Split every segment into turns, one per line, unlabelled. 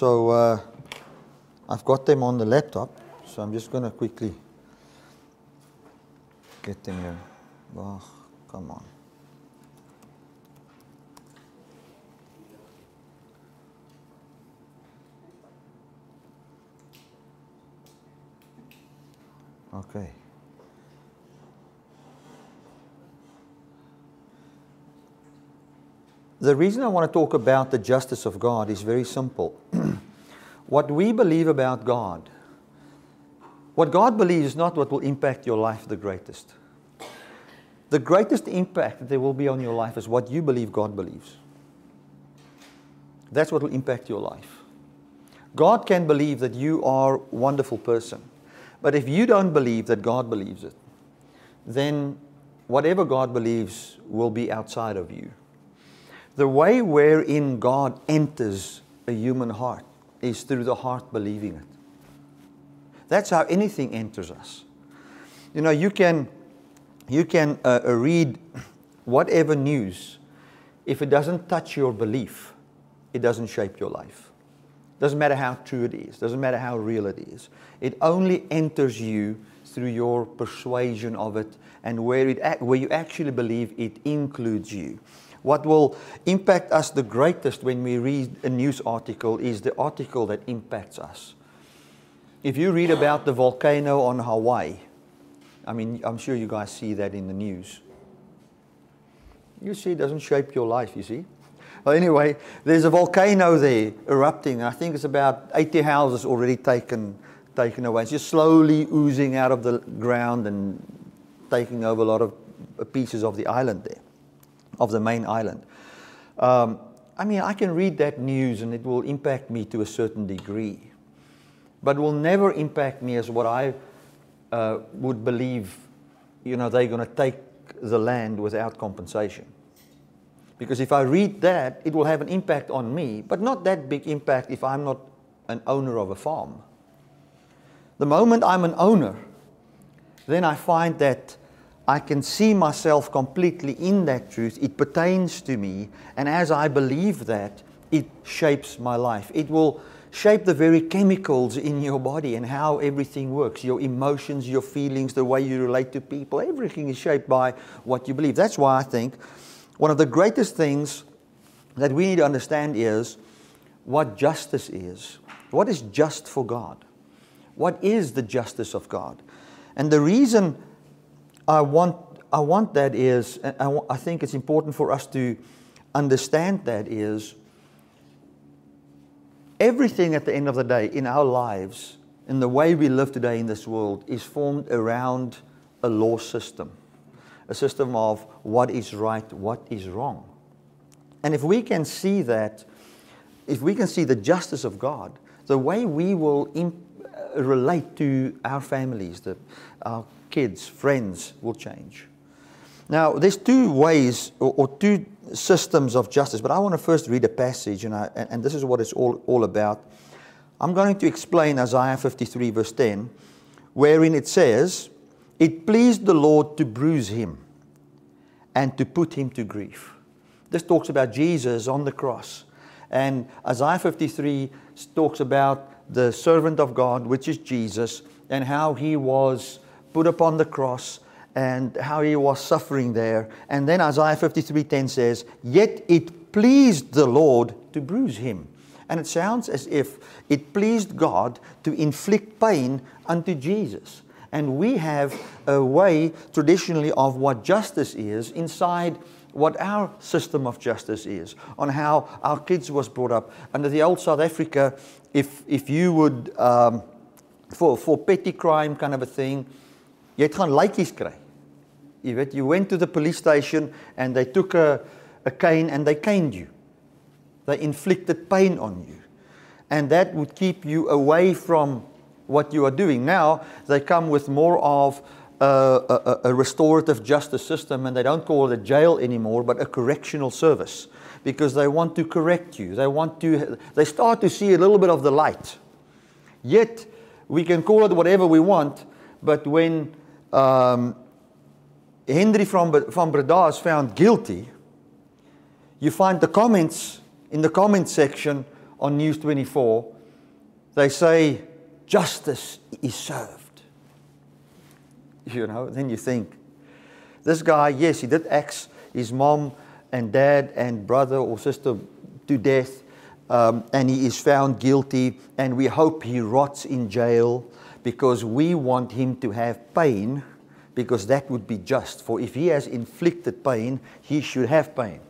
so uh, I've got them on the laptop, so I'm just going to quickly get them here. Oh, come on. Okay. The reason I want to talk about the justice of God is very simple. what we believe about God, what God believes is not what will impact your life the greatest. The greatest impact that there will be on your life is what you believe God believes. That's what will impact your life. God can believe that you are a wonderful person. But if you don't believe that God believes it, then whatever God believes will be outside of you. The way wherein God enters a human heart is through the heart believing it. That's how anything enters us. You know, you can, you can uh, uh read whatever news. If it doesn't touch your belief, it doesn't shape your life. Doesn't matter how true it is, doesn't matter how real it is. It only enters you through your persuasion of it and where, it, where you actually believe it includes you. What will impact us the greatest when we read a news article is the article that impacts us. If you read about the volcano on Hawaii, I mean, I'm sure you guys see that in the news. You see, it doesn't shape your life, you see. Well, anyway, there's a volcano there erupting. I think it's about 80 houses already taken, taken away. It's just slowly oozing out of the ground and taking over a lot of uh, pieces of the island there, of the main island. Um, I mean, I can read that news and it will impact me to a certain degree, but will never impact me as what I uh, would believe, you know, they're going to take the land without compensation. Because if I read that, it will have an impact on me, but not that big impact if I'm not an owner of a farm. The moment I'm an owner, then I find that I can see myself completely in that truth. It pertains to me, and as I believe that, it shapes my life. It will shape the very chemicals in your body and how everything works your emotions, your feelings, the way you relate to people. Everything is shaped by what you believe. That's why I think one of the greatest things that we need to understand is what justice is. What is just for God? What is the justice of God? And the reason I want, I want that is, I, I think it's important for us to understand that is, everything at the end of the day in our lives, in the way we live today in this world, is formed around a law system a system of what is right, what is wrong. And if we can see that, if we can see the justice of God, the way we will relate to our families, the, our kids, friends will change. Now, there's two ways or, or two systems of justice, but I want to first read a passage, and, I, and, and this is what it's all, all about. I'm going to explain Isaiah 53, verse 10, wherein it says, it pleased the Lord to bruise him and to put him to grief. This talks about Jesus on the cross. And Isaiah 53 talks about the servant of God, which is Jesus, and how he was put upon the cross and how he was suffering there. And then Isaiah 53:10 says, "Yet it pleased the Lord to bruise him." And it sounds as if it pleased God to inflict pain unto Jesus. And we have a way traditionally of what justice is inside what our system of justice is, on how our kids was brought up. Under the old South Africa, if, if you would, um, for, for petty crime kind of a thing, jy het gaan likeys kry. Jy weet, you went to the police station and they took a, a cane and they caned you. They inflicted pain on you. And that would keep you away from what you are doing. Now they come with more of a, a, a, restorative justice system and they don't call it a jail anymore, but a correctional service because they want to correct you. They want to, they start to see a little bit of the light. Yet we can call it whatever we want, but when um, Henri from, from Breda is found guilty, you find the comments in the comment section on News 24, they say, justice is served. You know, then you think, this guy, yes, he did axe his mom and dad and brother or sister to death, um, and he is found guilty, and we hope he rots in jail because we want him to have pain because that would be just. For if he has inflicted pain, he should have pain.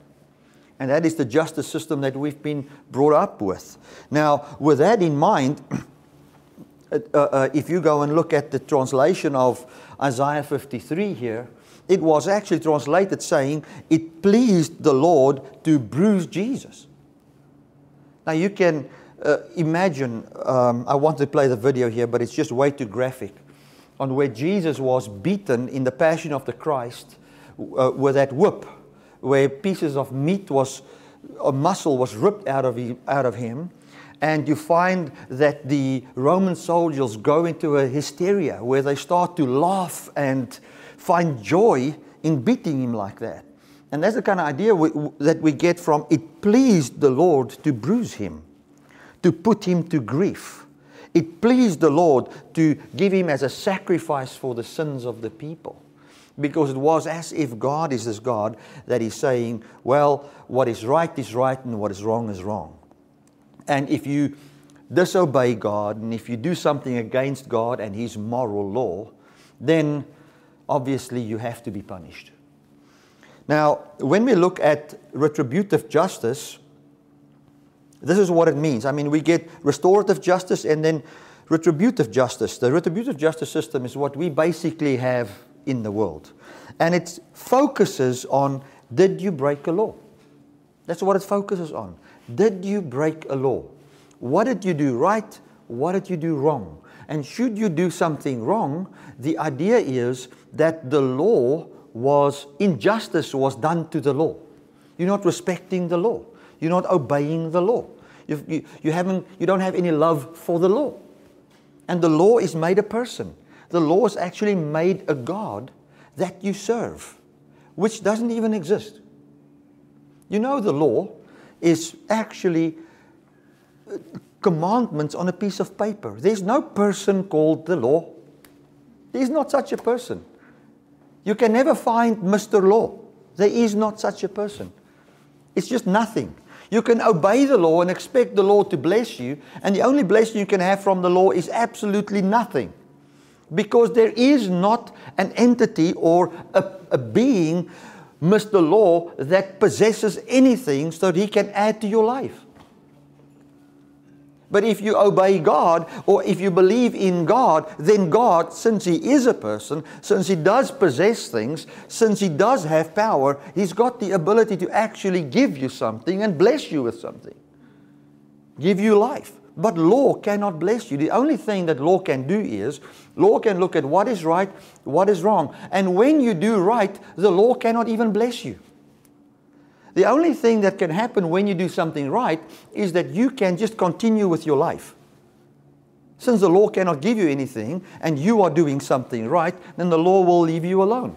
And that is the justice system that we've been brought up with. Now, with that in mind, uh, uh, if you go and look at the translation of Isaiah 53 here, it was actually translated saying, It pleased the Lord to bruise Jesus. Now you can uh, imagine, um, I want to play the video here, but it's just way too graphic, on where Jesus was beaten in the Passion of the Christ uh, with that whip, where pieces of meat was, a muscle was ripped out of, him, out of him. And you find that the Roman soldiers go into a hysteria where they start to laugh and find joy in beating him like that. And that's the kind of idea we, that we get from it pleased the Lord to bruise him to put him to grief. It pleased the Lord to give him as a sacrifice for the sins of the people. Because it was as if God is this God that is saying, well, what is right is right and what is wrong is wrong. And if you disobey God and if you do something against God and His moral law, then obviously you have to be punished. Now, when we look at retributive justice, this is what it means. I mean, we get restorative justice and then retributive justice. The retributive justice system is what we basically have in the world. And it focuses on did you break a law? That's what it focuses on. Did you break a law? What did you do right? What did you do wrong? And should you do something wrong, the idea is that the law was, injustice was done to the law. You're not respecting the law. You're not obeying the law. You, you, you, haven't, you don't have any love for the law. And the law is made a person. The law is actually made a God that you serve, which doesn't even exist. You know, the law is actually uh, commandments on a piece of paper. There's no person called the law. There's not such a person. You can never find Mr. Law. There is not such a person. It's just nothing. You can obey the law and expect the law to bless you, and the only blessing you can have from the law is absolutely nothing. Because there is not an entity or a, a being, Mr. Law, that possesses anything so that he can add to your life. But if you obey God or if you believe in God, then God, since He is a person, since He does possess things, since He does have power, He's got the ability to actually give you something and bless you with something. Give you life. But law cannot bless you. The only thing that law can do is law can look at what is right, what is wrong. And when you do right, the law cannot even bless you. The only thing that can happen when you do something right is that you can just continue with your life. Since the law cannot give you anything and you are doing something right, then the law will leave you alone.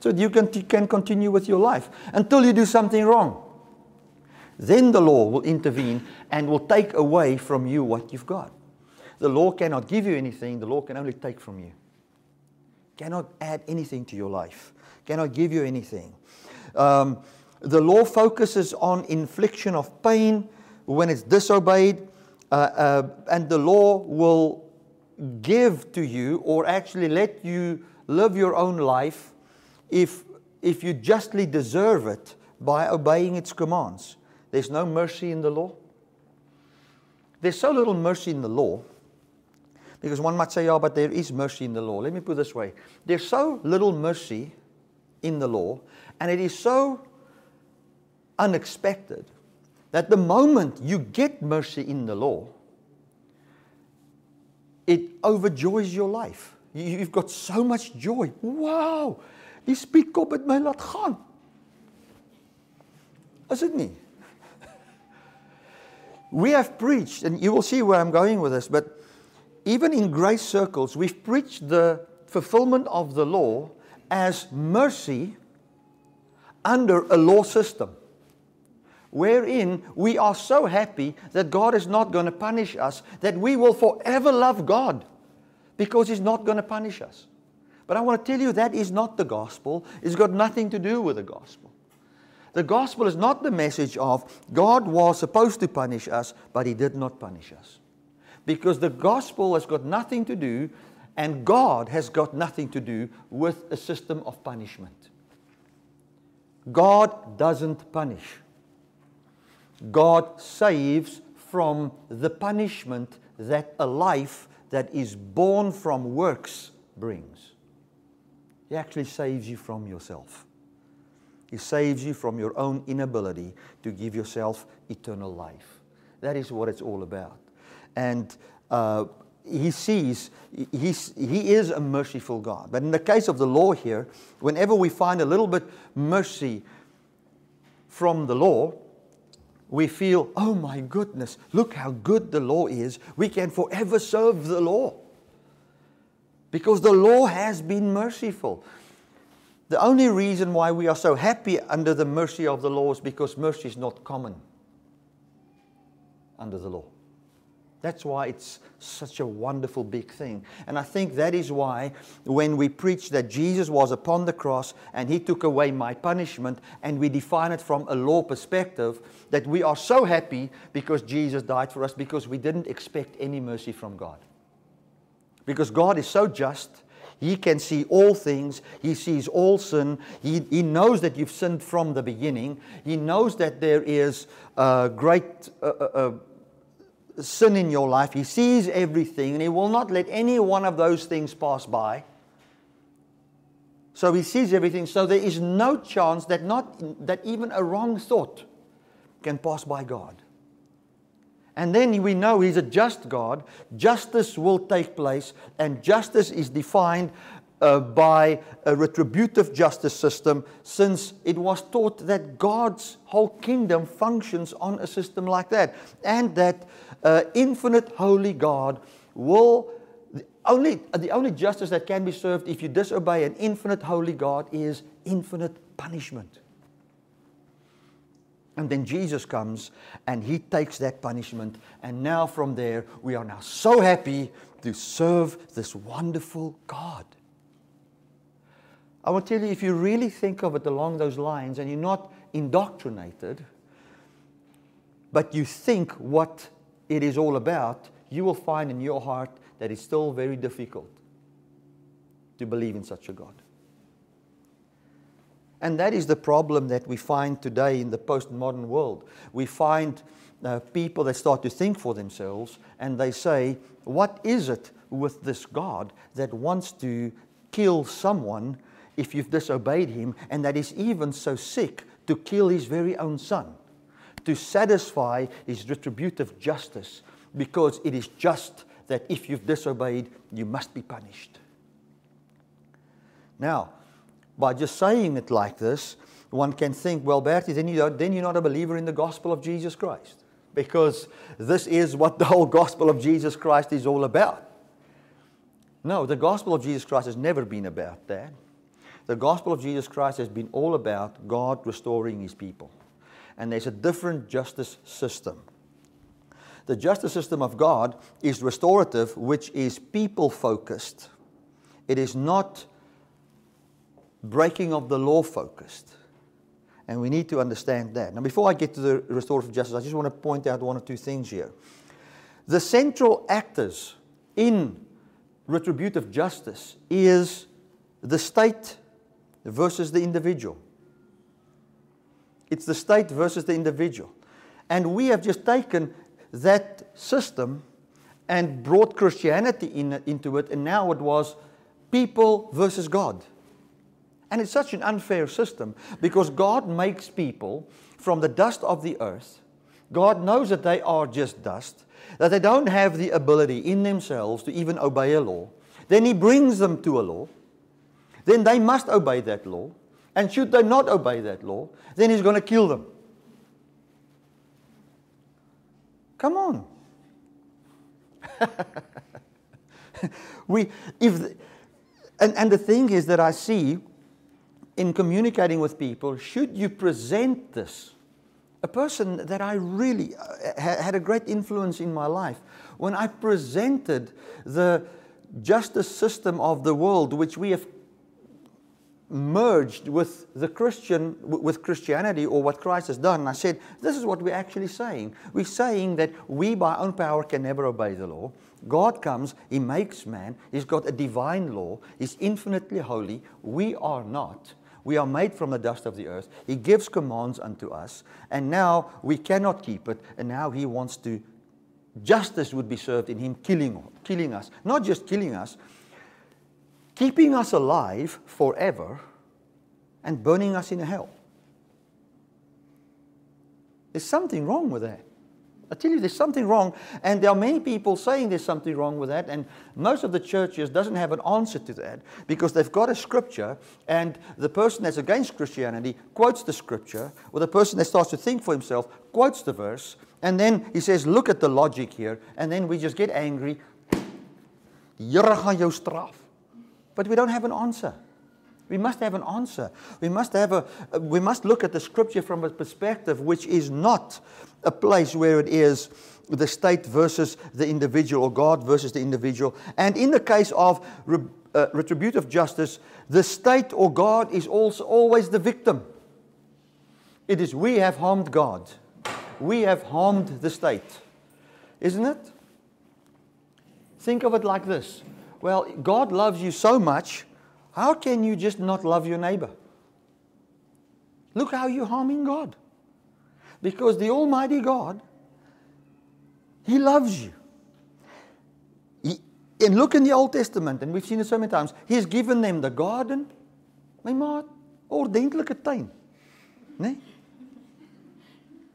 So you can, can continue with your life until you do something wrong. Then the law will intervene and will take away from you what you've got. The law cannot give you anything, the law can only take from you. Cannot add anything to your life, cannot give you anything. Um, the law focuses on infliction of pain when it's disobeyed, uh, uh, and the law will give to you or actually let you live your own life if, if you justly deserve it by obeying its commands. There's no mercy in the law. There's so little mercy in the law because one might say, yeah, but there is mercy in the law. Let me put it this way there's so little mercy in the law, and it is so unexpected that the moment you get mercy in the law, it overjoys your life. You've got so much joy. Wow, die spietkop het my laat gaan. Is it nie? We have preached, and you will see where I'm going with this, but even in grace circles, we've preached the fulfillment of the law as mercy under a law system. Wherein we are so happy that God is not going to punish us, that we will forever love God because He's not going to punish us. But I want to tell you that is not the gospel. It's got nothing to do with the gospel. The gospel is not the message of God was supposed to punish us, but He did not punish us. Because the gospel has got nothing to do, and God has got nothing to do with a system of punishment. God doesn't punish. God saves from the punishment that a life that is born from works brings. He actually saves you from yourself. He saves you from your own inability to give yourself eternal life. That is what it's all about. And uh, he sees, he's, he is a merciful God. But in the case of the law here, whenever we find a little bit mercy from the law, we feel, oh my goodness, look how good the law is. We can forever serve the law. Because the law has been merciful. The only reason why we are so happy under the mercy of the law is because mercy is not common under the law. That's why it's such a wonderful big thing. And I think that is why when we preach that Jesus was upon the cross and he took away my punishment and we define it from a law perspective, that we are so happy because Jesus died for us because we didn't expect any mercy from God. Because God is so just. He can see all things. He sees all sin. He, he knows that you've sinned from the beginning. He knows that there is a great uh, uh, uh sin in your life. He sees everything and He will not let any one of those things pass by. So He sees everything. So there is no chance that, not, that even a wrong thought can pass by God. And then we know He's a just God. Justice will take place, and justice is defined uh, by a retributive justice system since it was taught that God's whole kingdom functions on a system like that. And that uh, infinite holy God will only, the only justice that can be served if you disobey an infinite holy God is infinite punishment. And then Jesus comes and he takes that punishment. And now from there, we are now so happy to serve this wonderful God. I will tell you, if you really think of it along those lines and you're not indoctrinated, but you think what it is all about, you will find in your heart that it's still very difficult to believe in such a God. And that is the problem that we find today in the postmodern world. We find uh, people that start to think for themselves and they say, What is it with this God that wants to kill someone if you've disobeyed him, and that is even so sick to kill his very own son? To satisfy his retributive justice because it is just that if you've disobeyed, you must be punished. Now, by just saying it like this, one can think, well, Bertie, then, you then you're not a believer in the gospel of Jesus Christ. Because this is what the whole gospel of Jesus Christ is all about. No, the gospel of Jesus Christ has never been about that. The gospel of Jesus Christ has been all about God restoring his people and there's a different justice system. The justice system of God is restorative, which is people focused. It is not breaking of the law focused. And we need to understand that. Now, before I get to the restorative justice, I just want to point out one or two things here. The central actors in retributive justice is the state versus the individual. It's the state versus the individual. And we have just taken that system and brought Christianity in, into it, and now it was people versus God. And it's such an unfair system because God makes people from the dust of the earth. God knows that they are just dust, that they don't have the ability in themselves to even obey a law. Then He brings them to a law. Then they must obey that law. And should they not obey that law, then he's going to kill them. Come on. we, if, the, and, and the thing is that I see in communicating with people, should you present this a person that I really uh, had a great influence in my life, when I presented the justice system of the world, which we have merged with the Christian, with Christianity or what Christ has done. And I said, this is what we're actually saying. We're saying that we by our own power can never obey the law. God comes, He makes man, He's got a divine law, He's infinitely holy. We are not. We are made from the dust of the earth. He gives commands unto us, and now we cannot keep it, and now He wants to. Justice would be served in Him killing, killing us. Not just killing us, keeping us alive forever and burning us in hell. There's something wrong with that. I tell you, there's something wrong, and there are many people saying there's something wrong with that, and most of the churches doesn't have an answer to that because they've got a scripture, and the person that's against Christianity quotes the scripture, or the person that starts to think for himself quotes the verse, and then he says, "Look at the logic here," and then we just get angry. Gaan jou straf. But we don't have an answer. We must have an answer. We must have a we must look at the scripture from a perspective which is not a place where it is the state versus the individual or God versus the individual. And in the case of re, uh, retributive justice, the state or God is also always the victim. It is we have harmed God. We have harmed the state. Isn't it? Think of it like this. Well, God loves you so much, how can you just not love your neighbor? Look how you're harming God. Because the Almighty God, He loves you. He, and look in the Old Testament, and we've seen it so many times, He's given them the garden. My maat, ordentlike tuin. Nee?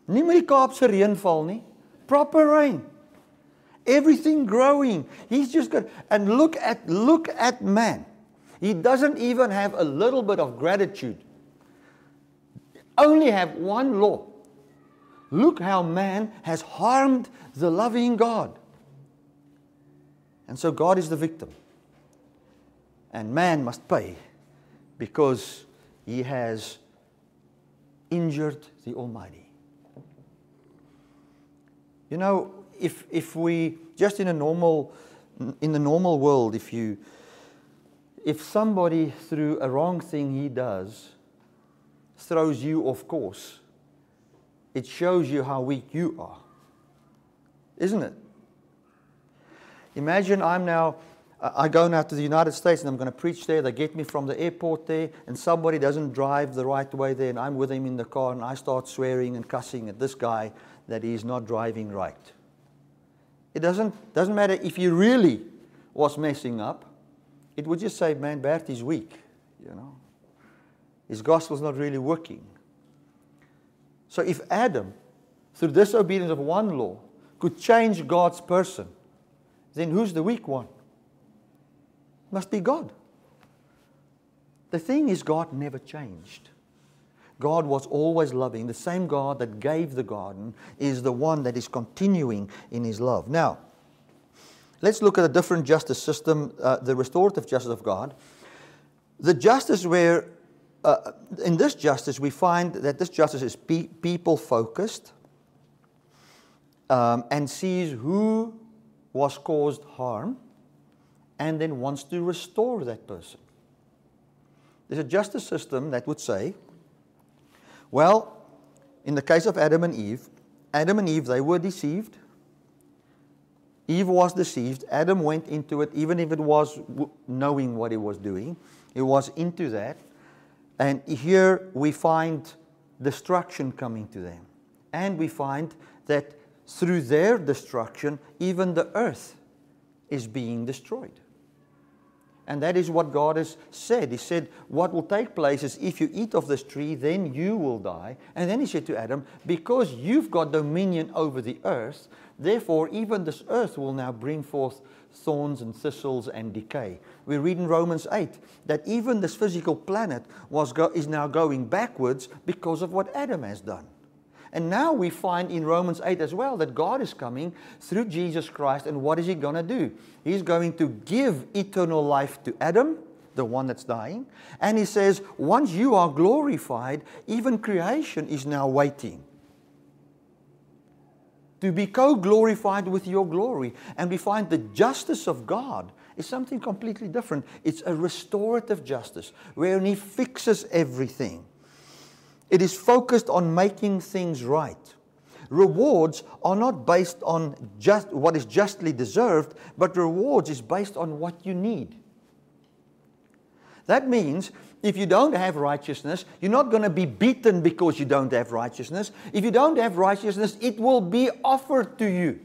Nie met die Kaapse reën val nie. Proper rain. Everything growing. He's just got and look at look at man. He doesn't even have a little bit of gratitude. Only have one law. Look how man has harmed the loving God. And so God is the victim. And man must pay because he has injured the Almighty. You know, if, if we, just in a normal, in the normal world, if you, if somebody through a wrong thing he does throws you off course, it shows you how weak you are. Isn't it? Imagine I'm now, I go now to the United States and I'm going to preach there. They get me from the airport there, and somebody doesn't drive the right way there, and I'm with him in the car, and I start swearing and cussing at this guy that he's not driving right. It doesn't, doesn't matter if he really was messing up. It would just say, man, Bert is weak, you know. His gospel's not really working. So if Adam, through disobedience of one law, could change God's person, then who's the weak one? Must be God. The thing is, God never changed. God was always loving. The same God that gave the garden is the one that is continuing in his love. Now, let's look at a different justice system, uh, the restorative justice of God. The justice where, uh, in this justice, we find that this justice is pe- people focused um, and sees who was caused harm and then wants to restore that person. There's a justice system that would say, well, in the case of Adam and Eve, Adam and Eve, they were deceived. Eve was deceived. Adam went into it, even if it was knowing what he was doing. He was into that. And here we find destruction coming to them. And we find that through their destruction, even the earth is being destroyed. And that is what God has said. He said, What will take place is if you eat of this tree, then you will die. And then he said to Adam, Because you've got dominion over the earth, therefore even this earth will now bring forth thorns and thistles and decay. We read in Romans 8 that even this physical planet was is now going backwards because of what Adam has done. And now we find in Romans 8 as well that God is coming through Jesus Christ. And what is He going to do? He's going to give eternal life to Adam, the one that's dying. And He says, once you are glorified, even creation is now waiting. to be co glorified with your glory. And we find the justice of God is something completely different. It's a restorative justice wherein He fixes everything. It is focused on making things right. Rewards are not based on just what is justly deserved, but rewards is based on what you need. That means if you don't have righteousness, you're not going to be beaten because you don't have righteousness. If you don't have righteousness, it will be offered to you.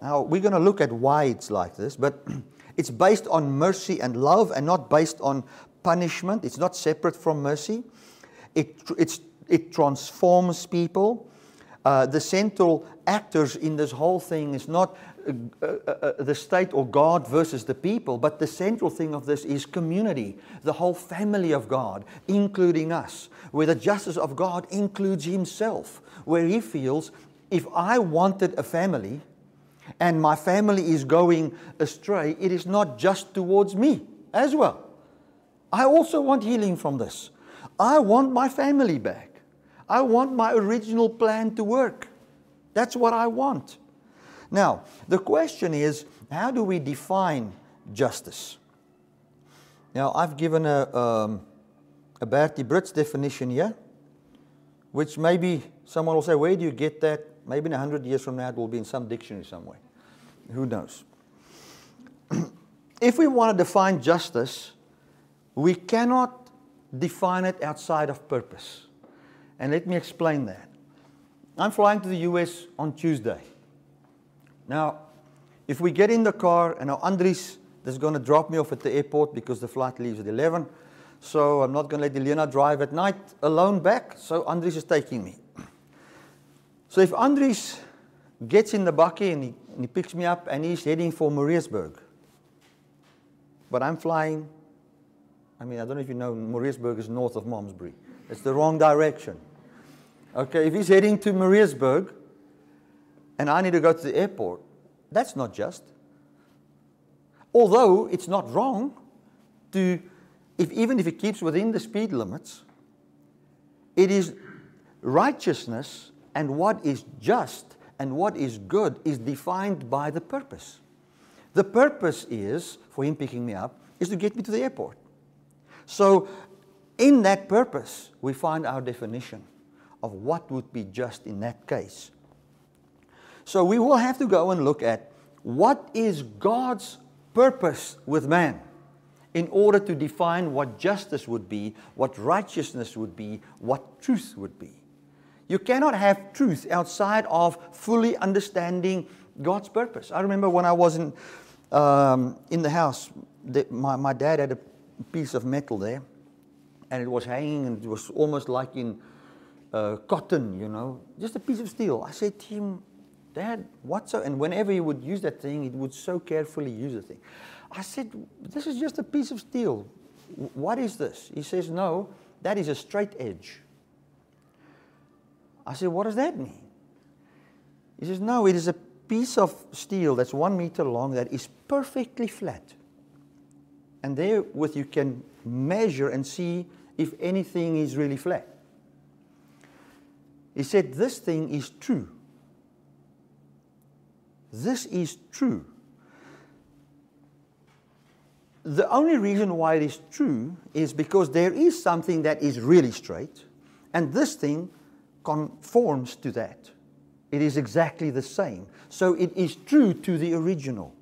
Now, we're going to look at why it's like this, but it's based on mercy and love and not based on punishment. It's not separate from mercy. It, it transforms people. Uh, the central actors in this whole thing is not uh, uh, uh, the state or God versus the people, but the central thing of this is community, the whole family of God, including us, where the justice of God includes Himself, where He feels if I wanted a family and my family is going astray, it is not just towards me as well. I also want healing from this. I want my family back. I want my original plan to work. That's what I want. Now, the question is how do we define justice? Now, I've given a, um, a Bertie Brits definition here, which maybe someone will say, Where do you get that? Maybe in 100 years from now it will be in some dictionary somewhere. Who knows? if we want to define justice, we cannot define it outside of purpose. And let me explain that. I'm flying to the US on Tuesday. Now, if we get in the car, and now Andries is going to drop me off at the airport because the flight leaves at 11. So I'm not going to let Elena drive at night alone back. So Andries is taking me. So if Andries gets in the bakkie and he, and he picks me up and he's heading for Moorreesburg, but I'm flying I mean, I don't know if you know, Moorreesburg is north of Malmesbury. It's the wrong direction. Okay, if he's heading to Moorreesburg and I need to go to the airport, that's not just. Although it's not wrong to, if, even if it keeps within the speed limits, it is righteousness and what is just and what is good is defined by the purpose. The purpose is, for him picking me up, is to get me to the airport. So, in that purpose, we find our definition of what would be just in that case. So, we will have to go and look at what is God's purpose with man in order to define what justice would be, what righteousness would be, what truth would be. You cannot have truth outside of fully understanding God's purpose. I remember when I was in, um, in the house, the, my, my dad had a piece of metal there, and it was hanging, and it was almost like in uh, cotton, you know, just a piece of steel. I said to him, Dad, what so? And whenever he would use that thing, he would so carefully use the thing. I said, This is just a piece of steel. What is this? He says, No, that is a straight edge. I said, What does that mean? He says, No, it is a piece of steel that's one meter long that is perfectly flat. And therewith you can measure and see if anything is really flat. He said, This thing is true. This is true. The only reason why it is true is because there is something that is really straight, and this thing conforms to that. It is exactly the same. So it is true to the original.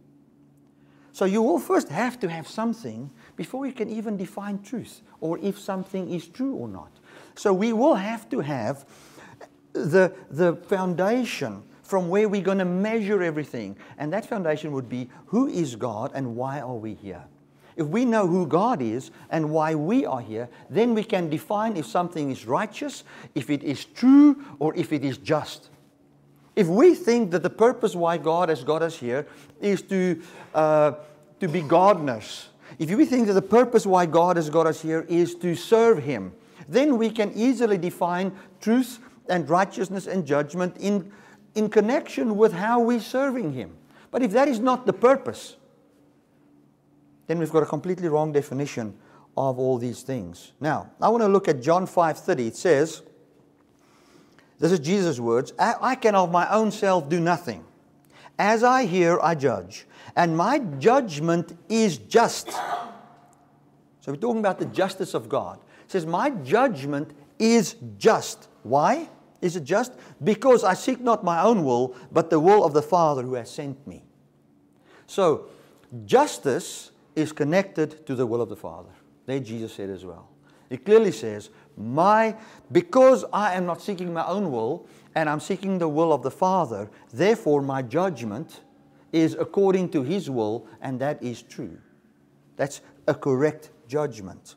So you will first have to have something before you can even define truth or if something is true or not. So we will have to have the, the foundation from where we're going to measure everything. And that foundation would be who is God and why are we here? If we know who God is and why we are here, then we can define if something is righteous, if it is true, or if it is just. If we think that the purpose why God has got us here is to, uh, to be gardeners, if we think that the purpose why God has got us here is to serve Him, then we can easily define truth and righteousness and judgment in, in connection with how we're serving Him. But if that is not the purpose, then we've got a completely wrong definition of all these things. Now, I want to look at John 5:30. It says, This is Jesus' words. I, I can of my own self do nothing. As I hear, I judge. And my judgment is just. So we're talking about the justice of God. It says, My judgment is just. Why is it just? Because I seek not my own will, but the will of the Father who has sent me. So, justice is connected to the will of the Father. There Jesus said as well. It clearly says, my because I am not seeking my own will and I'm seeking the will of the Father, therefore my judgment is according to his will and that is true. That's a correct judgment.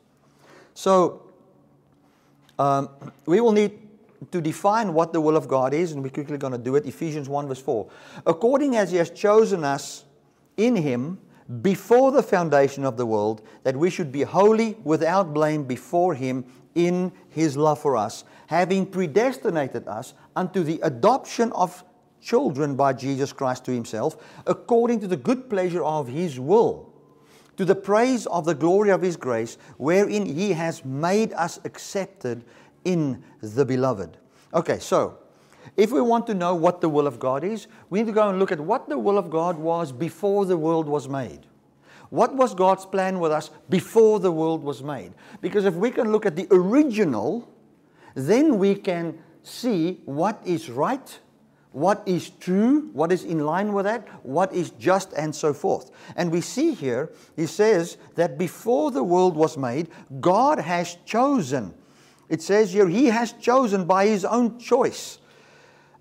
So um, we will need to define what the will of God is, and we're quickly going to do it. Ephesians 1, verse 4. According as He has chosen us in Him before the foundation of the world, that we should be holy without blame before Him in His love for us, having predestinated us unto the adoption of children by Jesus Christ to Himself, according to the good pleasure of His will to the praise of the glory of His grace, wherein He has made us accepted in the beloved. Okay, so if we want to know what the will of God is, we need to go and look at what the will of God was before the world was made. What was God's plan with us before the world was made? Because if we can look at the original, then we can see what is right what is true, what is in line with that, what is just, and so forth. And we see here, he says that before the world was made, God has chosen. It says here, he has chosen by his own choice.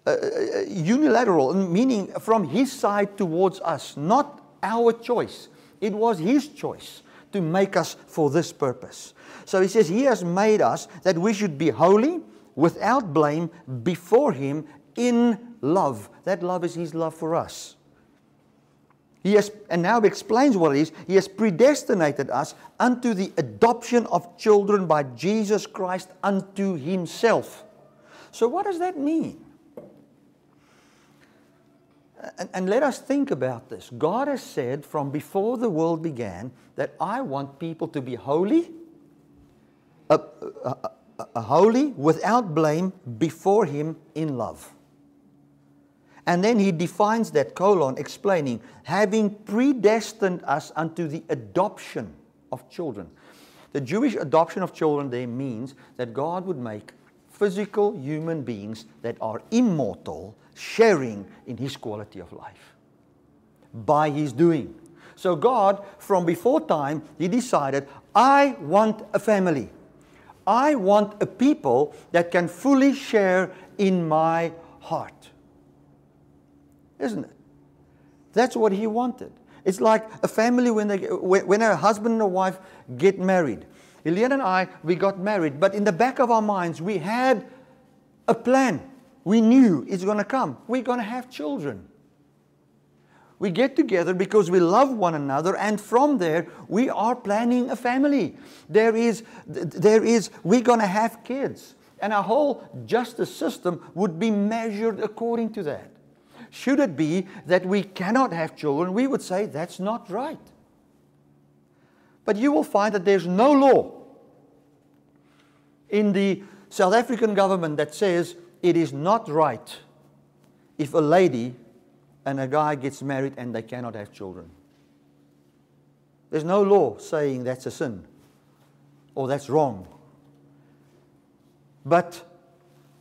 Uh, uh, uh unilateral, meaning from his side towards us, not our choice. It was his choice to make us for this purpose. So he says, He has made us that we should be holy, without blame, before Him in love. That love is His love for us. He has, and now explains what it is. He has predestinated us unto the adoption of children by Jesus Christ unto Himself. So, what does that mean? And, and, let us think about this. God has said from before the world began that I want people to be holy, uh, uh, uh, holy, without blame, before Him in love. And then he defines that colon, explaining, having predestined us unto the adoption of children. The Jewish adoption of children there means that God would make physical human beings that are immortal, sharing in his quality of life by his doing. So, God, from before time, he decided, I want a family. I want a people that can fully share in my heart isn't it? That's what he wanted. It's like a family when, they, when a husband and a wife get married. Elian and I, we got married, but in the back of our minds, we had a plan. We knew it's going to come. We're going to have children. We get together because we love one another, and from there, we are planning a family. There is, there is we're going to have kids. And our whole justice system would be measured according to that. Should it be that we cannot have children, we would say that's not right. But you will find that there's no law in the South African government that says it is not right if a lady and a guy gets married and they cannot have children. There's no law saying that's a sin or that's wrong. But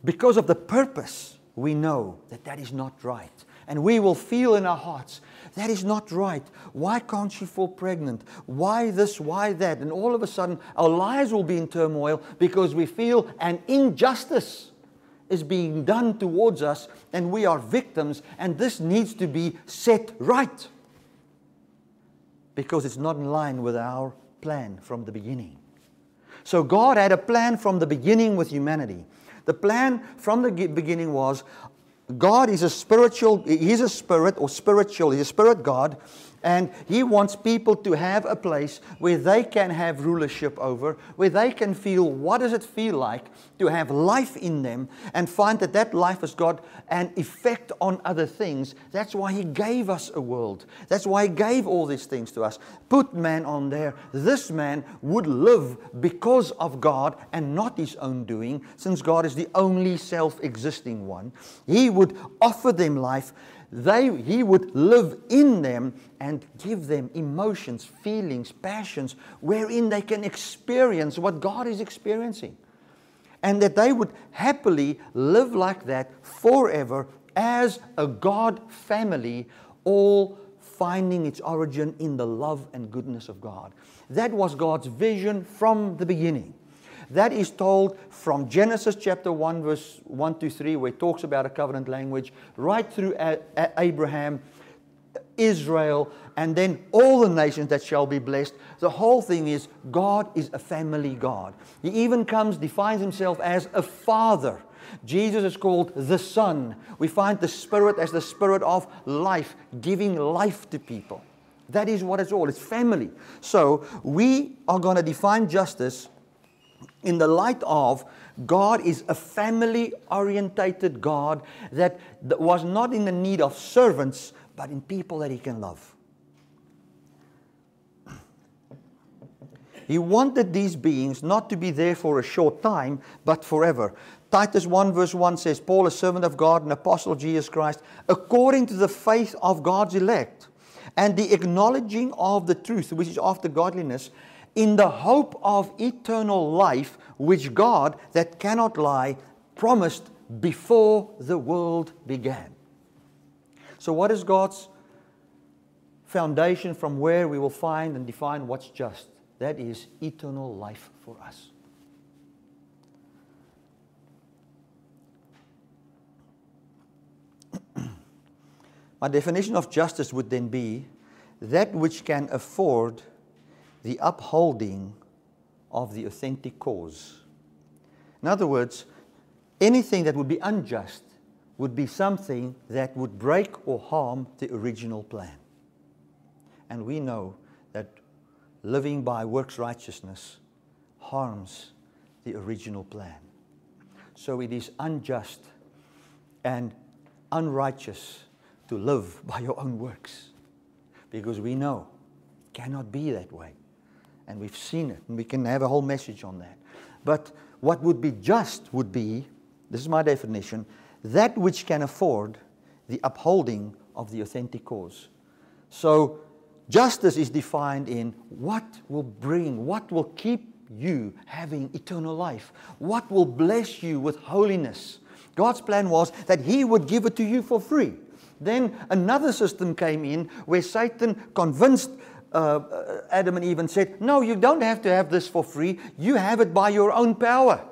because of the purpose we know that that is not right. And we will feel in our hearts, that is not right. Why can't she fall pregnant? Why this? Why that? And all of a sudden, our lives will be in turmoil because we feel an injustice is being done towards us and we are victims, and this needs to be set right because it's not in line with our plan from the beginning. So, God had a plan from the beginning with humanity. The plan from the beginning was God is a spiritual, He's a spirit or spiritual, He's a spirit God, And He wants people to have a place where they can have rulership over, where they can feel what does it feel like to have life in them and find that that life has got an effect on other things. That's why He gave us a world. That's why He gave all these things to us. Put man on there. This man would live because of God and not his own doing, since God is the only self existing one. He would offer them life they, he would live in them and give them emotions, feelings, passions, wherein they can experience what God is experiencing. And that they would happily live like that forever as a God family, all finding its origin in the love and goodness of God. That was God's vision from the beginning. That is told from Genesis chapter 1, verse 1 to 3, where it talks about a covenant language, right through Abraham, Israel, and then all the nations that shall be blessed. The whole thing is God is a family God. He even comes, defines himself as a father. Jesus is called the Son. We find the Spirit as the Spirit of life, giving life to people. That is what it's all. It's family. So we are going to define justice in the light of God is a family orientated God that was not in the need of servants, but in people that He can love. He wanted these beings not to be there for a short time, but forever. Titus 1, verse 1 says, Paul, a servant of God, an apostle Jesus Christ, according to the faith of God's elect, and the acknowledging of the truth, which is after godliness, in the hope of eternal life, which God, that cannot lie, promised before the world began. So, what is God's foundation from where we will find and define what's just? That is eternal life for us. My definition of justice would then be that which can afford the upholding of the authentic cause. In other words, anything that would be unjust would be something that would break or harm the original plan. And we know that living by works righteousness harms the original plan. So it is unjust and unrighteous to live by your own works because we know it cannot be that way and we've seen it, and we can have a whole message on that. But what would be just would be this is my definition that which can afford the upholding of the authentic cause. So, justice is defined in what will bring, what will keep you having eternal life, what will bless you with holiness. God's plan was that He would give it to you for free. Then another system came in where Satan convinced uh, Adam and Eve and said, No, you don't have to have this for free. You have it by your own power.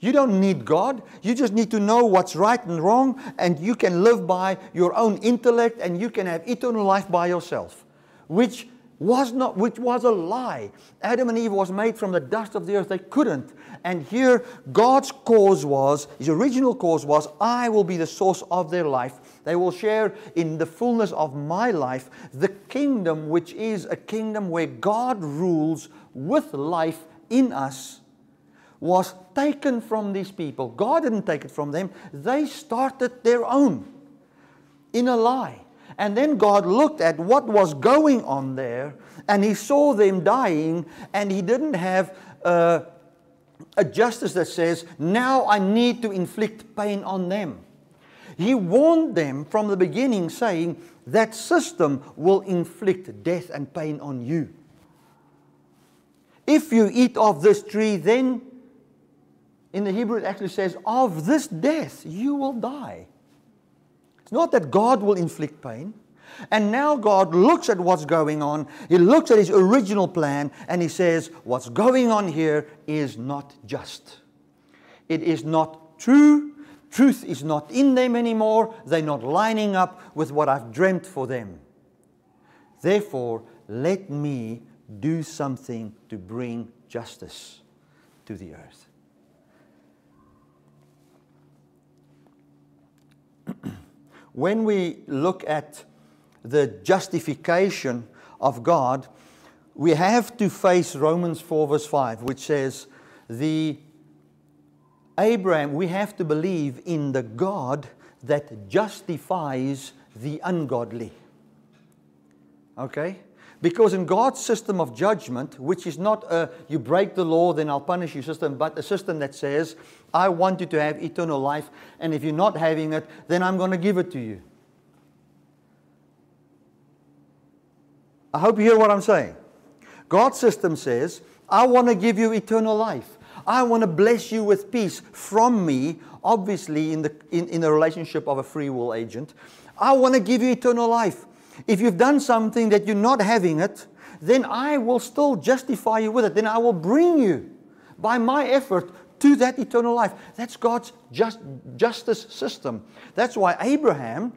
You don't need God. You just need to know what's right and wrong, and you can live by your own intellect, and you can have eternal life by yourself, which was not which was a lie adam and eve was made from the dust of the earth they couldn't and here god's cause was his original cause was i will be the source of their life they will share in the fullness of my life the kingdom which is a kingdom where god rules with life in us was taken from these people. God didn't take it from them. They started their own. In a lie. And then God looked at what was going on there and he saw them dying and he didn't have uh, a justice that says, now I need to inflict pain on them. He warned them from the beginning, saying, that system will inflict death and pain on you. If you eat of this tree, then in the Hebrew it actually says, of this death you will die. It's not that God will inflict pain. And now God looks at what's going on. He looks at his original plan and he says, What's going on here is not just. It is not true. Truth is not in them anymore. They're not lining up with what I've dreamt for them. Therefore, let me do something to bring justice to the earth. when we look at the justification of God, we have to face Romans 4, verse 5, which says, The Abraham, we have to believe in the God that justifies the ungodly. Okay? Because in God's system of judgment, which is not a you break the law, then I'll punish you system, but a system that says, I want you to have eternal life, and if you're not having it, then I'm going to give it to you. I hope you hear what I'm saying. God's system says, I want to give you eternal life. I want to bless you with peace from me, obviously, in the, in, in the relationship of a free will agent. I want to give you eternal life. If you've done something that you're not having it, then I will still justify you with it. Then I will bring you by my effort to that eternal life. That's God's just, justice system. That's why Abraham,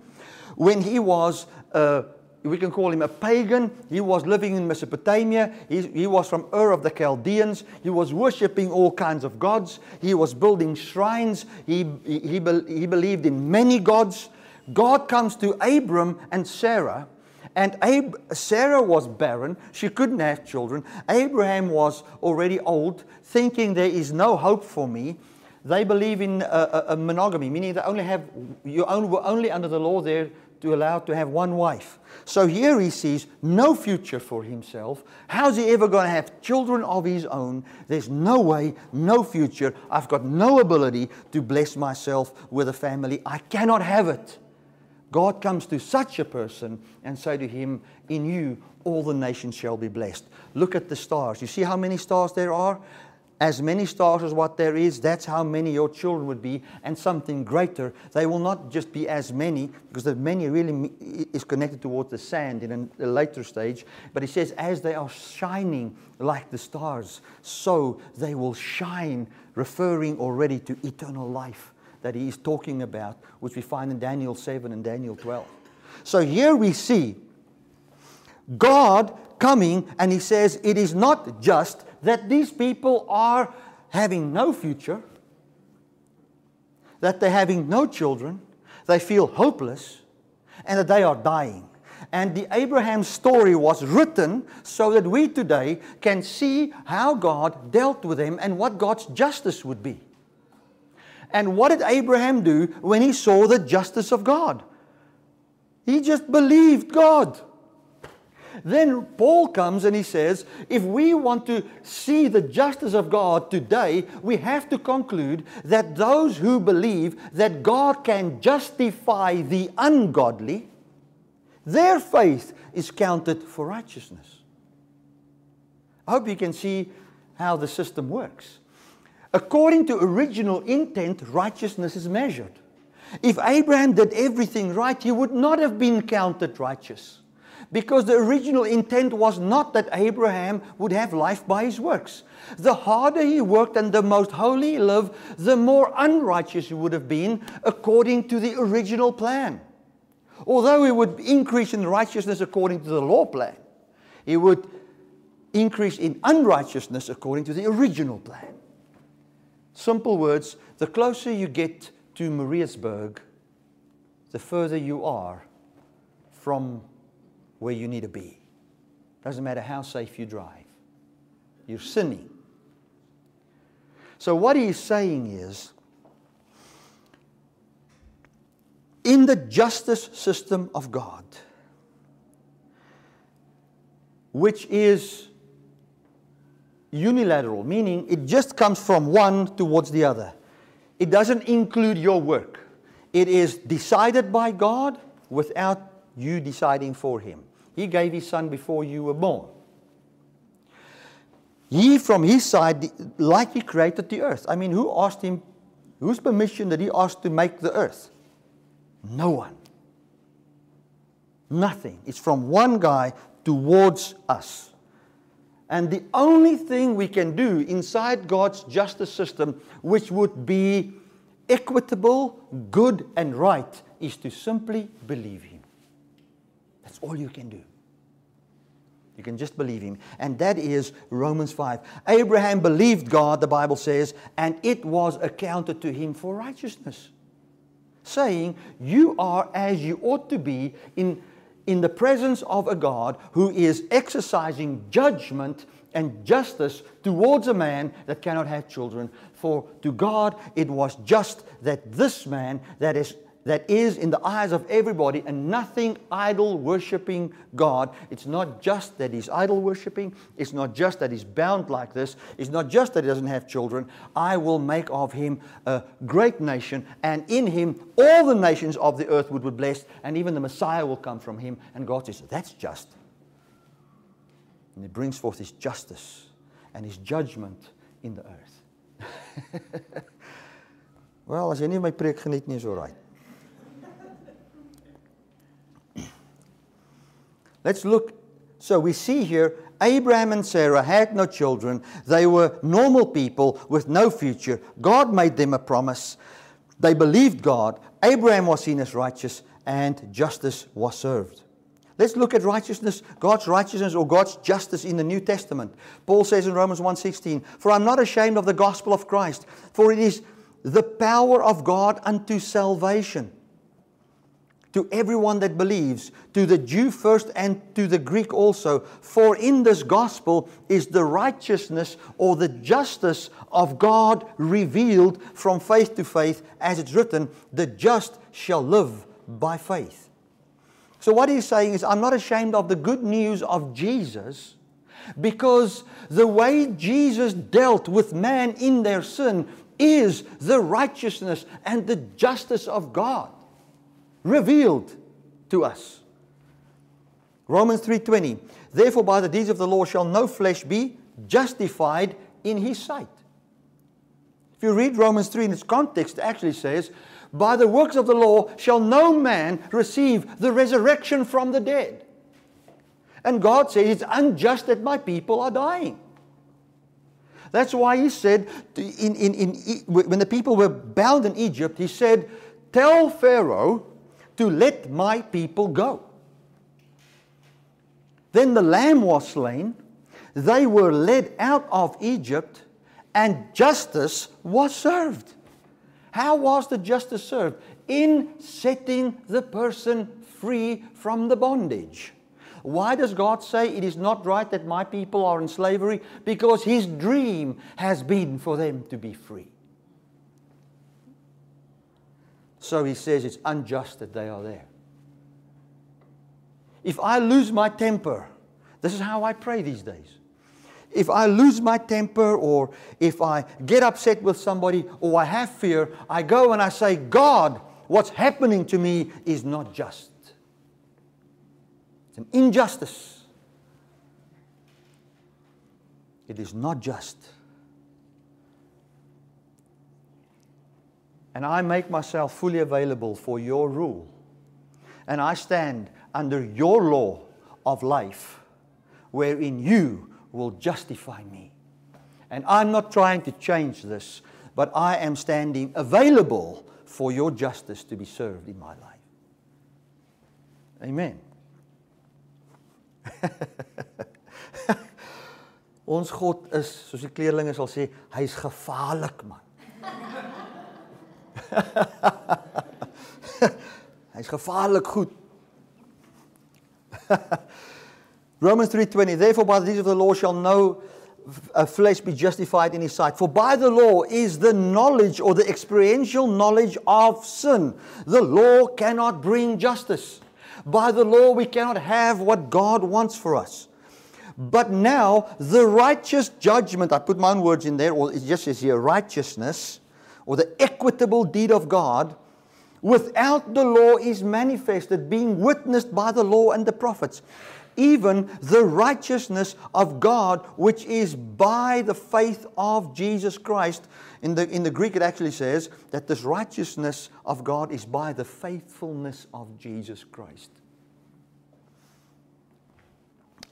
when he was, uh, we can call him a pagan, he was living in Mesopotamia, he, he was from Ur of the Chaldeans, he was worshipping all kinds of gods, he was building shrines, he, he, he, he believed in many gods. God comes to Abram and Sarah, and Ab- Sarah was barren. She couldn't have children. Abraham was already old, thinking there is no hope for me. They believe in a, a, a monogamy, meaning they only have, you only, were only under the law there to allow to have one wife. So here he sees no future for himself. How's he ever going to have children of his own? There's no way, no future. I've got no ability to bless myself with a family. I cannot have it. God comes to such a person and say to him, In you all the nations shall be blessed. Look at the stars. You see how many stars there are? As many stars as what there is, that's how many your children would be, and something greater. They will not just be as many, because the many really is connected towards the sand in a later stage. But he says, as they are shining like the stars, so they will shine, referring already to eternal life that he is talking about, which we find in Daniel 7 and Daniel 12. So here we see God coming and he says, It is not just that these people are having no future, that they're having no children, they feel hopeless, and that they are dying. And the Abraham story was written so that we today can see how God dealt with them and what God's justice would be. And what did Abraham do when he saw the justice of God? He just believed God. Then Paul comes and he says, if we want to see the justice of God today, we have to conclude that those who believe that God can justify the ungodly, their faith is counted for righteousness. I hope you can see how the system works. According to original intent, righteousness is measured. If Abraham did everything right, he would not have been counted righteous. Because the original intent was not that Abraham would have life by his works. The harder he worked and the most holy he lived, the more unrighteous he would have been according to the original plan. Although he would increase in righteousness according to the law plan, he would increase in unrighteousness according to the original plan. Simple words the closer you get to Moorreesburg, the further you are from where you need to be. Doesn't matter how safe you drive, you're sinning. So, what he's saying is in the justice system of God, which is unilateral, meaning it just comes from one towards the other. It doesn't include your work. It is decided by God without you deciding for Him. He gave His Son before you were born. He, from His side, like He created the earth. I mean, who asked Him, whose permission did He ask to make the earth? No one. Nothing. It's from one guy towards us. And the only thing we can do inside God's justice system, which would be equitable, good, and right, is to simply believe Him. All you can do. You can just believe Him. And that is Romans 5. Abraham believed God, the Bible says, and it was accounted to him for righteousness. Saying, You are as you ought to be in in the presence of a God who is exercising judgment and justice towards a man that cannot have children. For to God it was just that this man that is that is in the eyes of everybody and nothing idol worshiping God. It's not just that he's idol worshiping, it's not just that he's bound like this, it's not just that he doesn't have children. I will make of him a great nation, and in him all the nations of the earth would be blessed, and even the Messiah will come from him. And God says, That's just. And he brings forth his justice and his judgment in the earth. well, as jy nie my preek geniet nie, is all right. Let's look. So we see here Abraham and Sarah had no children. They were normal people with no future. God made them a promise. They believed God. Abraham was seen as righteous and justice was served. Let's look at righteousness, God's righteousness or God's justice in the New Testament. Paul says in Romans 1:16, "For I'm not ashamed of the gospel of Christ, for it is the power of God unto salvation." To everyone that believes, to the Jew first and to the Greek also. For in this gospel is the righteousness or the justice of God revealed from faith to faith, as it's written, the just shall live by faith. So, what he's saying is, I'm not ashamed of the good news of Jesus because the way Jesus dealt with man in their sin is the righteousness and the justice of God revealed to us. Romans 3:20 Therefore by the deeds of the law shall no flesh be justified in his sight. If you read Romans 3 in its context it actually says by the works of the law shall no man receive the resurrection from the dead. And God says it's unjust that my people are dying. That's why he said, in, in, in, when the people were bound in Egypt, he said, Tell Pharaoh to let my people go. Then the lamb was slain, they were led out of Egypt, and justice was served. How was the justice served? In setting the person free from the bondage. Why does God say it is not right that my people are in slavery? Because His dream has been for them to be free. So he says it's unjust that they are there. If I lose my temper, this is how I pray these days. If I lose my temper or if I get upset with somebody or I have fear, I go and I say, God, what's happening to me is not just. It's an injustice. It is not just. And I make myself fully available for your rule, and I stand under your law of life, wherein you will justify me. And I'm not trying to change this, but I am standing available for your justice to be served in my life. Amen. Ons God is, soos die kleerlinge sal sê, hy's gevaarlik man. Hy's gevaarlik goed. Romans 3:20 Therefore by the deeds of the law shall no flesh be justified in his sight. For by the law is the knowledge or the experiential knowledge of sin. The law cannot bring justice. By the law, we cannot have what God wants for us. But now, the righteous judgment, I put my own words in there, or it just says here righteousness, or the equitable deed of God without the law is manifested, being witnessed by the law and the prophets. Even the righteousness of God, which is by the faith of Jesus Christ. In the, in the Greek, it actually says that this righteousness of God is by the faithfulness of Jesus Christ.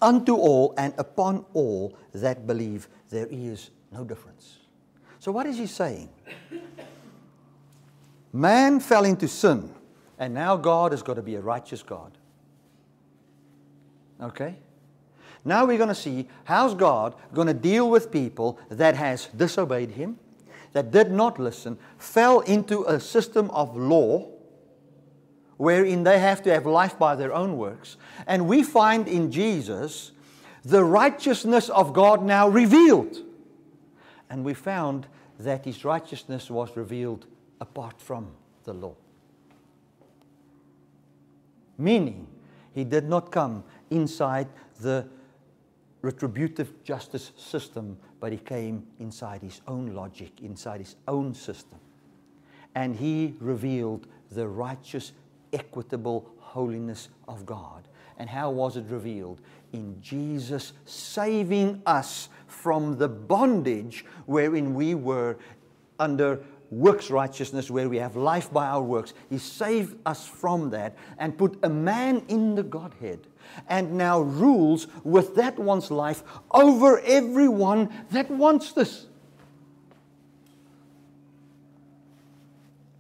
Unto all and upon all that believe, there is no difference. So, what is he saying? Man fell into sin, and now God has got to be a righteous God. Okay? Now we're going to see how's God going to deal with people that has disobeyed him, that did not listen, fell into a system of law wherein they have to have life by their own works. And we find in Jesus the righteousness of God now revealed. And we found that his righteousness was revealed apart from the law. Meaning, he did not come inside the retributive justice system, but he came inside his own logic, inside his own system. And he revealed the righteous, equitable holiness of God. And how was it revealed? In Jesus saving us from the bondage wherein we were under works righteousness, where we have life by our works. He saved us from that and put a man in the Godhead and now rules with that one's life over everyone that wants this.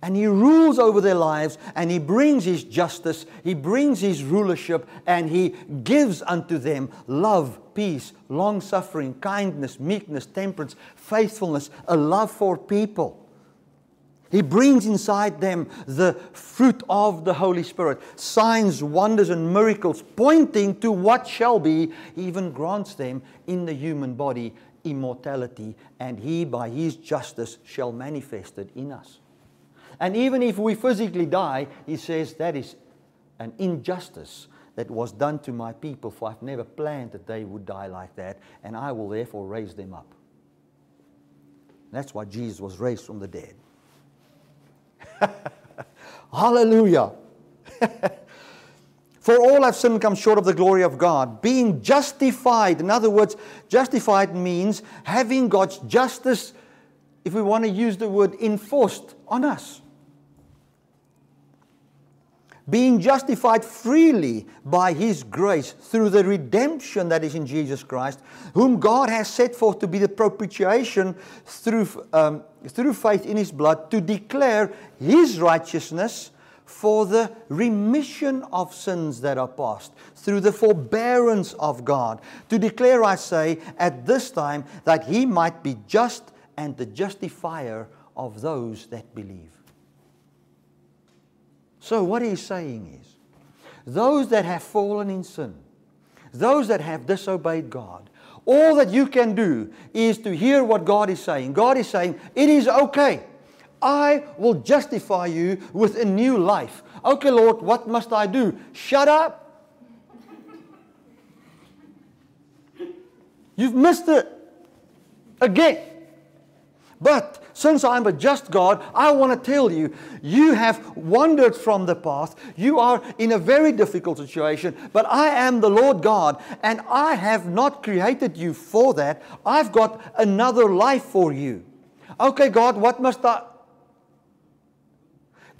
And he rules over their lives and he brings his justice, he brings his rulership, and he gives unto them love, peace, long suffering, kindness, meekness, temperance, faithfulness, a love for people. He brings inside them the fruit of the Holy Spirit, signs, wonders, and miracles pointing to what shall be. Even grants them in the human body immortality, and He, by His justice, shall manifest it in us. And even if we physically die, He says that is an injustice that was done to my people, for I've never planned that they would die like that, and I will therefore raise them up. That's why Jesus was raised from the dead. Hallelujah. For all have sinned come short of the glory of God. Being justified, in other words, justified means having God's justice, if we want to use the word, enforced on us being justified freely by his grace through the redemption that is in Jesus Christ, whom God has set forth to be the propitiation through, um, through faith in his blood, to declare his righteousness for the remission of sins that are past, through the forbearance of God, to declare, I say, at this time that he might be just and the justifier of those that believe. So, what he's saying is those that have fallen in sin, those that have disobeyed God, all that you can do is to hear what God is saying. God is saying, It is okay. I will justify you with a new life. Okay, Lord, what must I do? Shut up. You've missed it again. But since I'm a just God, I want to tell you, you have wandered from the path. You are in a very difficult situation, but I am the Lord God, and I have not created you for that. I've got another life for you. Okay, God, what must I?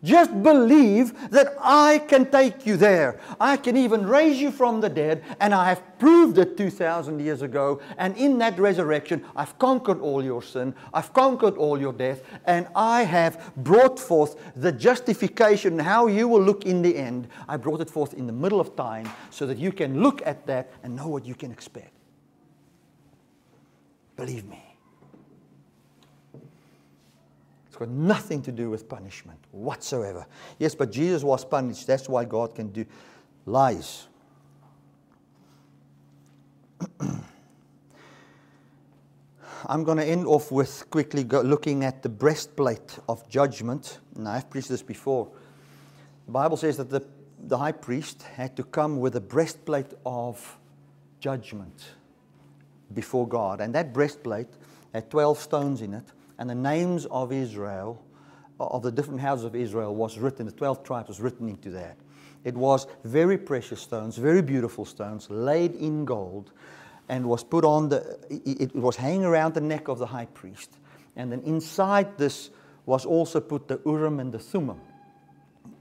Just believe that I can take you there. I can even raise you from the dead, and I have proved it 2,000 years ago. And in that resurrection, I've conquered all your sin, I've conquered all your death, and I have brought forth the justification, how you will look in the end. I brought it forth in the middle of time so that you can look at that and know what you can expect. Believe me. Got nothing to do with punishment whatsoever. Yes, but Jesus was punished. That's why God can do lies. I'm going to end off with quickly looking at the breastplate of judgment. Now, I've preached this before. The Bible says that the, the high priest had to come with a breastplate of judgment before God. And that breastplate had 12 stones in it and the names of Israel, of the different houses of Israel, was written, the 12 tribes was written into that. It was very precious stones, very beautiful stones, laid in gold, and was put on the, it, was hanging around the neck of the high priest. And then inside this was also put the Urim and the Thummim,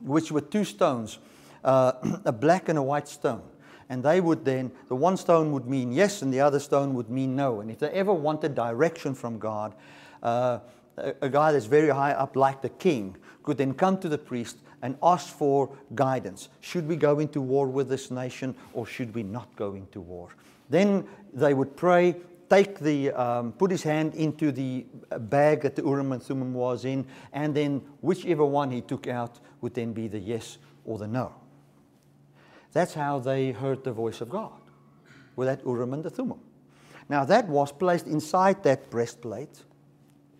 which were two stones, uh, a black and a white stone. And they would then, the one stone would mean yes, and the other stone would mean no. And if they ever wanted direction from God, uh, a, guy that's very high up, like the king, could then come to the priest and ask for guidance. Should we go into war with this nation or should we not go into war? Then they would pray, take the, um, put his hand into the bag that the Urim and Thummim was in, and then whichever one he took out would then be the yes or the no. That's how they heard the voice of God, with that Urim and the Thummim. Now, that was placed inside that breastplate,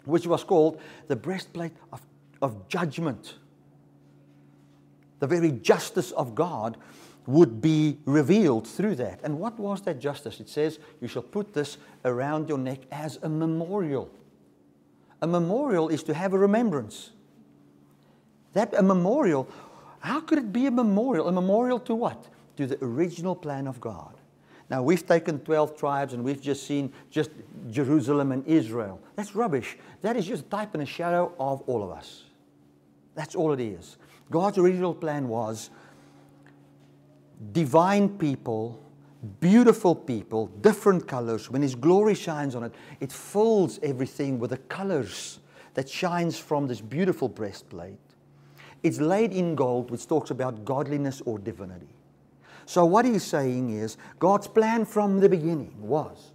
which was called the breastplate of, of judgment. The very justice of God would be revealed through that. And what was that justice? It says, You shall put this around your neck as a memorial. A memorial is to have a remembrance. That a memorial, how could it be a memorial? A memorial to what? To the original plan of God. Now, we've taken 12 tribes and we've just seen just Jerusalem and Israel. That's rubbish. That is just a type and a shadow of all of us. That's all it is. God's original plan was divine people, beautiful people, different colors. When His glory shines on it, it fills everything with the colors that shines from this beautiful breastplate. It's laid in gold, which talks about godliness or divinity. So, what he's saying is God's plan from the beginning was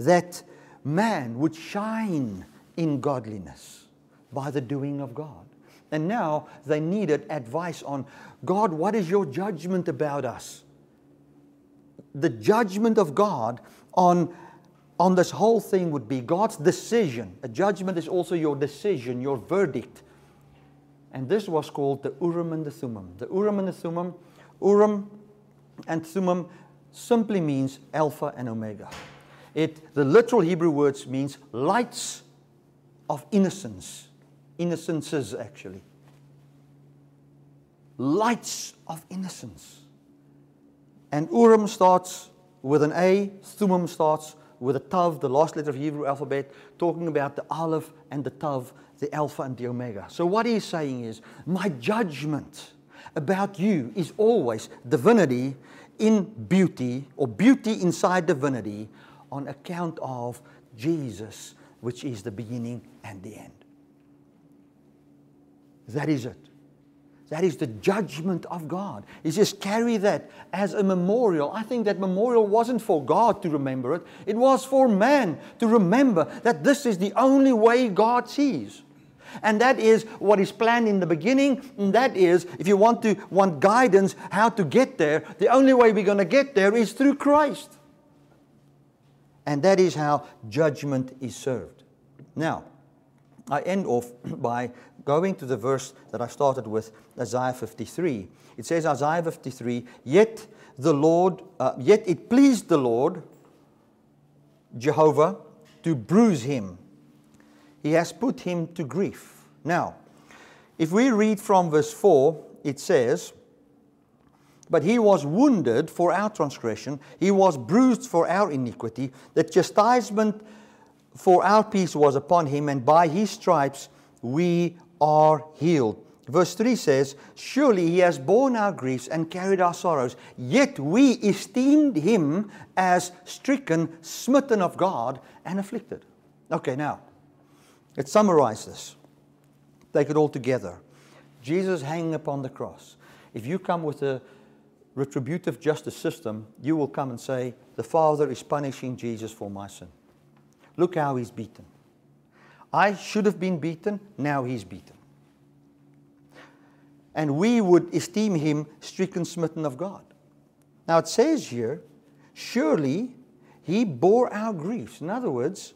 that man would shine in godliness by the doing of God. And now they needed advice on God, what is your judgment about us? The judgment of God on, on this whole thing would be God's decision. A judgment is also your decision, your verdict. And this was called the Urim and the Thummim. The Urim and the Thummim Urim and Thummim simply means Alpha and Omega. It, the literal Hebrew words means lights of innocence. Innocences, actually. Lights of innocence. And Urim starts with an A, Thummim starts with a Tav, the last letter of Hebrew alphabet, talking about the Aleph and the Tav, the Alpha and the Omega. So what he's saying is, my judgment about you is always divinity in beauty or beauty inside divinity on account of Jesus, which is the beginning and the end. That is it. That is the judgment of God. He says, carry that as a memorial. I think that memorial wasn't for God to remember it, it was for man to remember that this is the only way God sees. And that is what is planned in the beginning. And that is, if you want to want guidance how to get there, the only way we're going to get there is through Christ. And that is how judgment is served. Now, I end off by going to the verse that I started with, Isaiah 53. It says, Isaiah 53, yet the Lord, uh, yet it pleased the Lord, Jehovah, to bruise him he has put him to grief. Now, if we read from verse 4, it says, But he was wounded for our transgression, he was bruised for our iniquity. The chastisement for our peace was upon him, and by his stripes we are healed. Verse 3 says, Surely he has borne our griefs and carried our sorrows, yet we esteemed him as stricken, smitten of God, and afflicted. Okay, now, Let's summarize this. Take it all together. Jesus hanging upon the cross. If you come with a retributive justice system, you will come and say, The Father is punishing Jesus for my sin. Look how he's beaten. I should have been beaten, now he's beaten. And we would esteem him stricken, smitten of God. Now it says here, Surely he bore our griefs. In other words,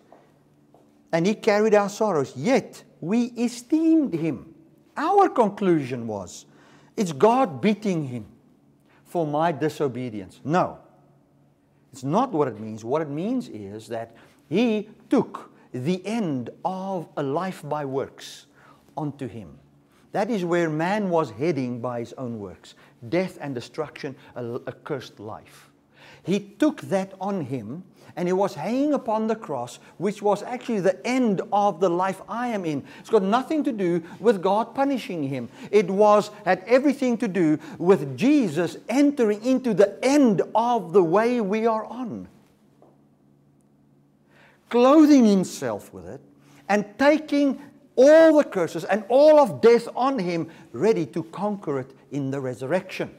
and he carried our sorrows, yet we esteemed him. Our conclusion was it's God beating him for my disobedience. No, it's not what it means. What it means is that he took the end of a life by works onto him. That is where man was heading by his own works death and destruction, a, a cursed life. He took that on him and he was hanging upon the cross, which was actually the end of the life I am in. It's got nothing to do with God punishing him. It was had everything to do with Jesus entering into the end of the way we are on. Clothing himself with it and taking all the curses and all of death on him, ready to conquer it in the resurrection.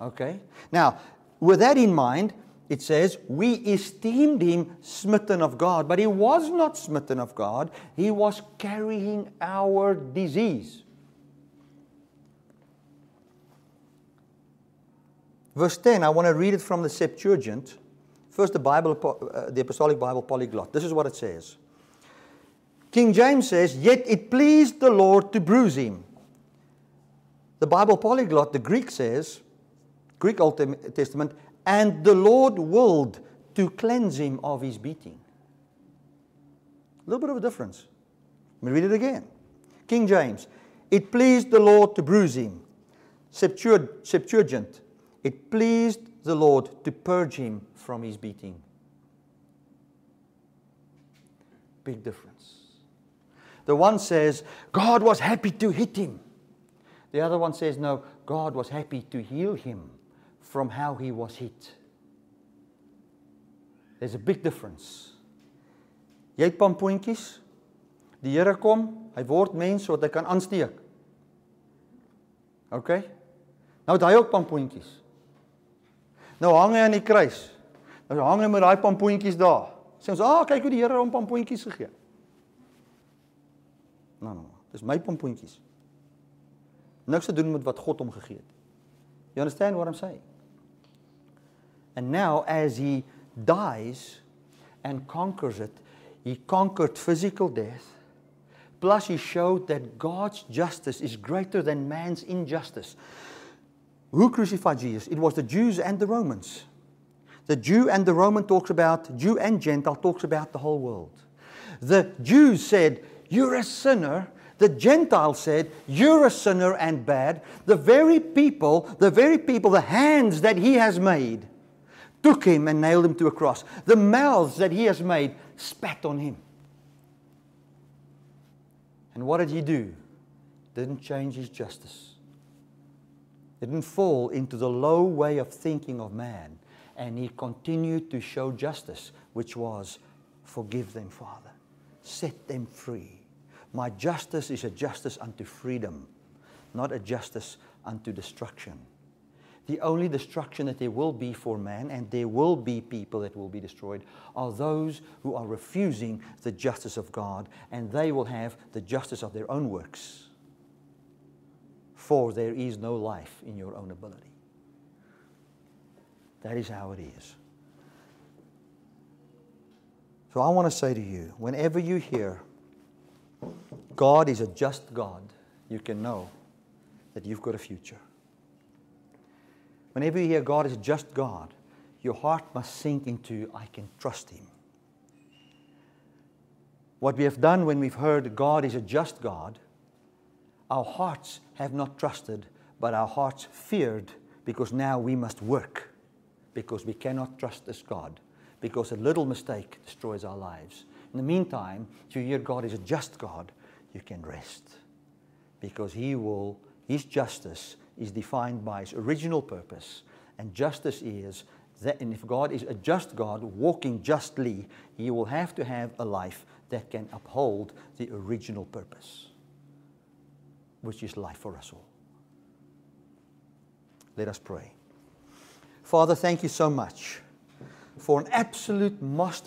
Okay? Now, with that in mind, it says, We esteemed him smitten of God, but he was not smitten of God. He was carrying our disease. Verse 10, I want to read it from the Septuagint. First, the Bible, uh, the Apostolic Bible Polyglot. This is what it says. King James says, Yet it pleased the Lord to bruise him. The Bible Polyglot, the Greek says, Greek Old Testament, and the Lord willed to cleanse him of his beating. A little bit of a difference. Let me read it again. King James, it pleased the Lord to bruise him. Septuagint, it pleased the Lord to purge him from his beating. Big difference. The one says, God was happy to hit him. The other one says, no, God was happy to heal him from how he was hit. There's a big difference. Jy het pampoentjies. Die Here kom, hy word mens sodat hy kan aansteek. OK? Nou het hy ook pampoentjies. Nou hang hy aan die kruis. Nou hang hy met daai pampoentjies daar. Sê ons, "Ag, ah, kyk hoe die Here hom pampoentjies gegee." Nou, nou, dis my pampoentjies. Niks te doen met wat God hom gegee het. You understand what I'm saying? And now as he dies and conquers it, he conquered physical death. Plus, he showed that God's justice is greater than man's injustice. Who crucified Jesus? It was the Jews and the Romans. The Jew and the Roman talks about, Jew and Gentile talks about the whole world. The Jews said, You're a sinner. The Gentile said, You're a sinner and bad. The very people, the very people, the hands that he has made, took him and nailed him to a cross. The mouths that he has made spat on him. And what did he do? Didn't change his justice. Didn't fall into the low way of thinking of man. And he continued to show justice, which was forgive them, Father. Set them free. My justice is a justice unto freedom, not a justice unto destruction. The only destruction that there will be for man, and there will be people that will be destroyed, are those who are refusing the justice of God, and they will have the justice of their own works. For there is no life in your own ability. That is how it is. So I want to say to you whenever you hear God is a just God, you can know that you've got a future. Whenever you hear God is just God, your heart must sink into, I can trust Him. What we have done when we've heard God is a just God, our hearts have not trusted, but our hearts feared because now we must work because we cannot trust this God because a little mistake destroys our lives. In the meantime, if you hear God is a just God, you can rest because He will, His justice is defined by its original purpose. And justice is that, and if God is a just God, walking justly, He will have to have a life that can uphold the original purpose, which is life for us all. Let us pray. Father, thank you so much for an absolute master.